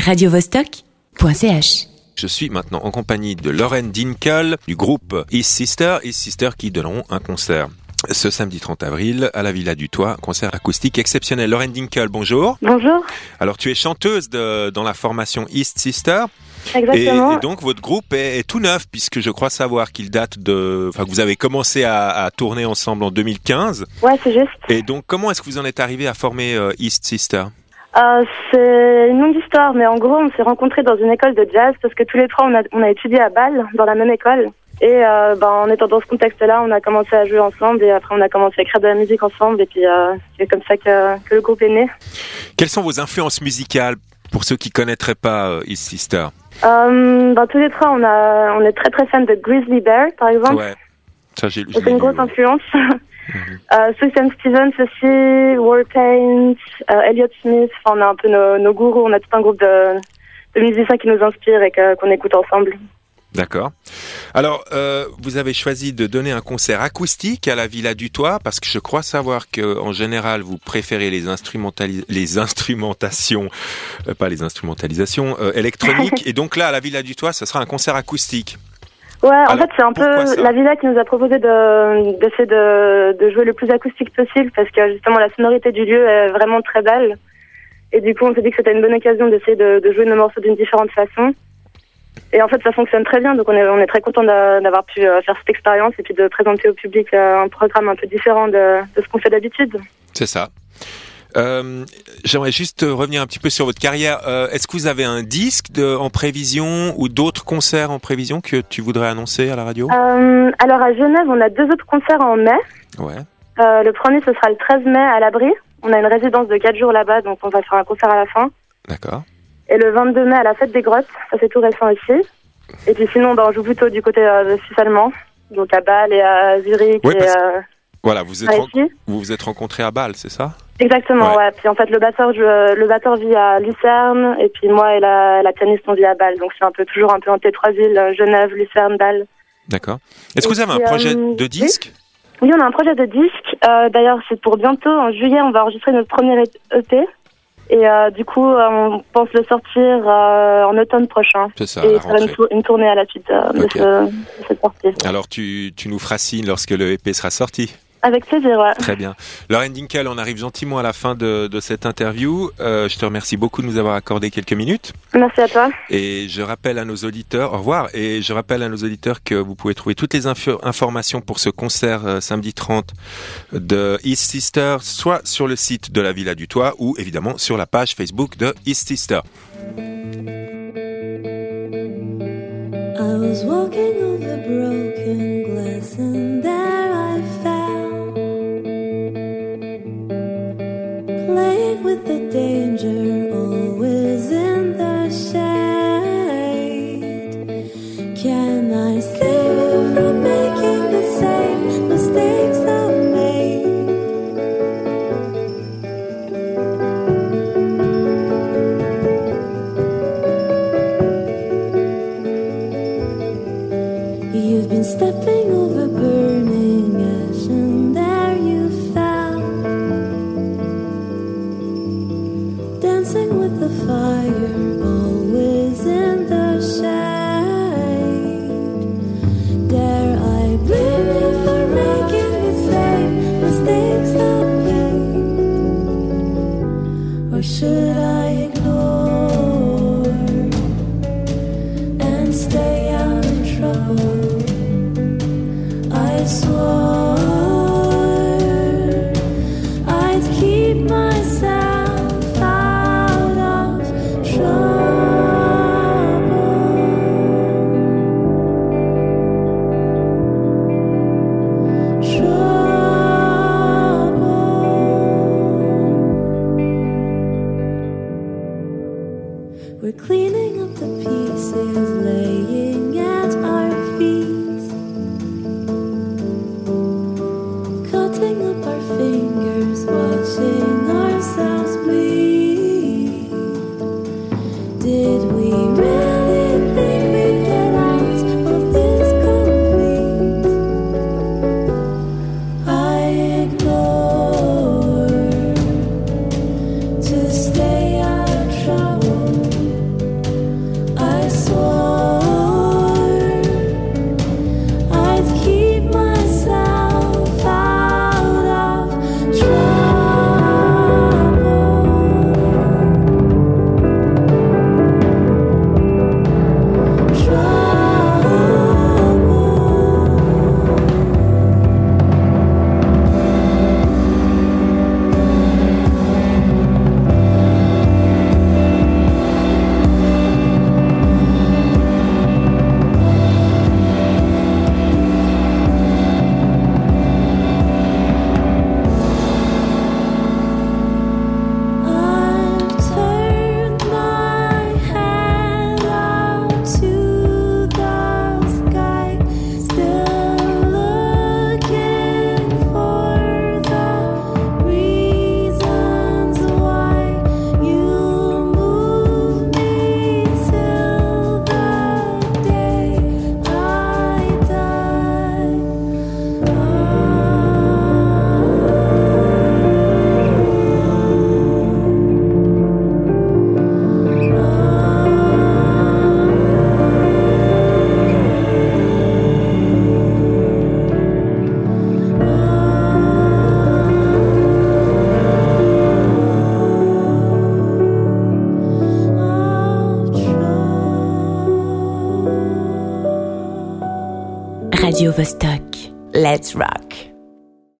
radiovostok.ch. Je suis maintenant en compagnie de Lauren Dinkel du groupe East Sister, East Sister qui donneront un concert ce samedi 30 avril à la Villa du Toit, concert acoustique exceptionnel. Lauren Dinkel, bonjour. Bonjour, Alors tu es chanteuse de, dans la formation East Sister et, exactement. et donc votre groupe est, est tout neuf puisque je crois savoir qu'il date de, enfin que vous avez commencé à, à tourner ensemble en 2015. Ouais, c'est juste. Et donc comment est-ce que vous en êtes arrivé à former euh, East Sister? Euh, c'est une longue histoire, mais en gros, on s'est rencontrés dans une école de jazz parce que tous les trois, on a, on a étudié à Bâle, dans la même école. Et euh, ben, en étant dans ce contexte-là, on a commencé à jouer ensemble et après, on a commencé à écrire de la musique ensemble. Et puis, euh, c'est comme ça que, que le groupe est né. Quelles sont vos influences musicales pour ceux qui connaîtraient pas euh, East Sister? Euh, ben, tous les trois, on, a, on est très très fans de Grizzly Bear, par exemple. Ouais. C'est une grosse influence. euh, Sufjan Stevens aussi, Warpaint, euh, Elliott Smith. Enfin, on a un peu nos, nos gourous. On a tout un groupe de, de musiciens qui nous inspirent et qu'on écoute ensemble. D'accord. Alors, euh, vous avez choisi de donner un concert acoustique à la Villa du Toit parce que je crois savoir que en général vous préférez les instrumentali- les instrumentations, euh, pas les instrumentalisations euh, électroniques. et donc là, à la Villa du Toit, ce sera un concert acoustique. Ouais, en fait, c'est un peu la villa qui nous a proposé de d'essayer de, de jouer le plus acoustique possible parce que justement la sonorité du lieu est vraiment très belle. Et du coup, on s'est dit que c'était une bonne occasion d'essayer de, de jouer nos morceaux d'une différente façon. Et en fait, ça fonctionne très bien, donc on est, on est très content d'a- d'avoir pu euh, faire cette expérience et puis de présenter au public euh, un programme un peu différent de, de ce qu'on fait d'habitude. C'est ça. Euh, J'aimerais juste revenir un petit peu sur votre carrière. Euh, Est-ce que vous avez un disque de, en prévision ou d'autres concerts en prévision que tu voudrais annoncer à la radio? Euh, alors à Genève, on a deux autres concerts en mai. Ouais. Euh, le premier, ce sera le 13 mai à l'Abri. On a une résidence de 4 jours là-bas, donc on va faire un concert à la fin. D'accord. Et le 22 mai à la fête des grottes, ça c'est tout récent aussi. Et puis sinon, ben, on joue plutôt du côté euh, Suisse allemand, donc à Bâle et à Zurich. Ouais, et, euh, Voilà, vous êtes ici. vous vous êtes rencontrés à Bâle, c'est ça? Exactement, Ouais. ouais. Puis en fait, le batteur, le batteur vit à Lucerne, et puis moi et la, la pianiste, on vit à Bâle. Donc c'est un peu toujours un peu entre les trois villes, euh, Genève, Lucerne, Bâle. D'accord. Est-ce que vous avez un projet euh, de disque? Oui, on a un projet de disque. Euh, D'ailleurs, c'est pour bientôt. En juillet, on va enregistrer notre premier EP. Et euh, du coup, on pense le sortir en automne prochain. C'est ça, et faire une, tour- une tournée à la suite de, ce- de cette sortie. Alors tu, tu nous feras signe lorsque le EP sera sorti. Avec plaisir, ouais. Très bien. Lauren Dinkel, on arrive gentiment à la fin de, de cette interview. Euh, je te remercie beaucoup de nous avoir accordé quelques minutes. Merci à toi. Et je rappelle à nos auditeurs, au revoir, et je rappelle à nos auditeurs que vous pouvez trouver toutes les info- informations pour ce concert euh, samedi 30 de East Sister, soit sur le site de la Villa du Toit ou évidemment sur la page Facebook de East Sister. I was walking over broken glass and always in the shade. Can I save you from making the same mistakes I've made? You've been stepping should I? Radio Vostok. Let's rock.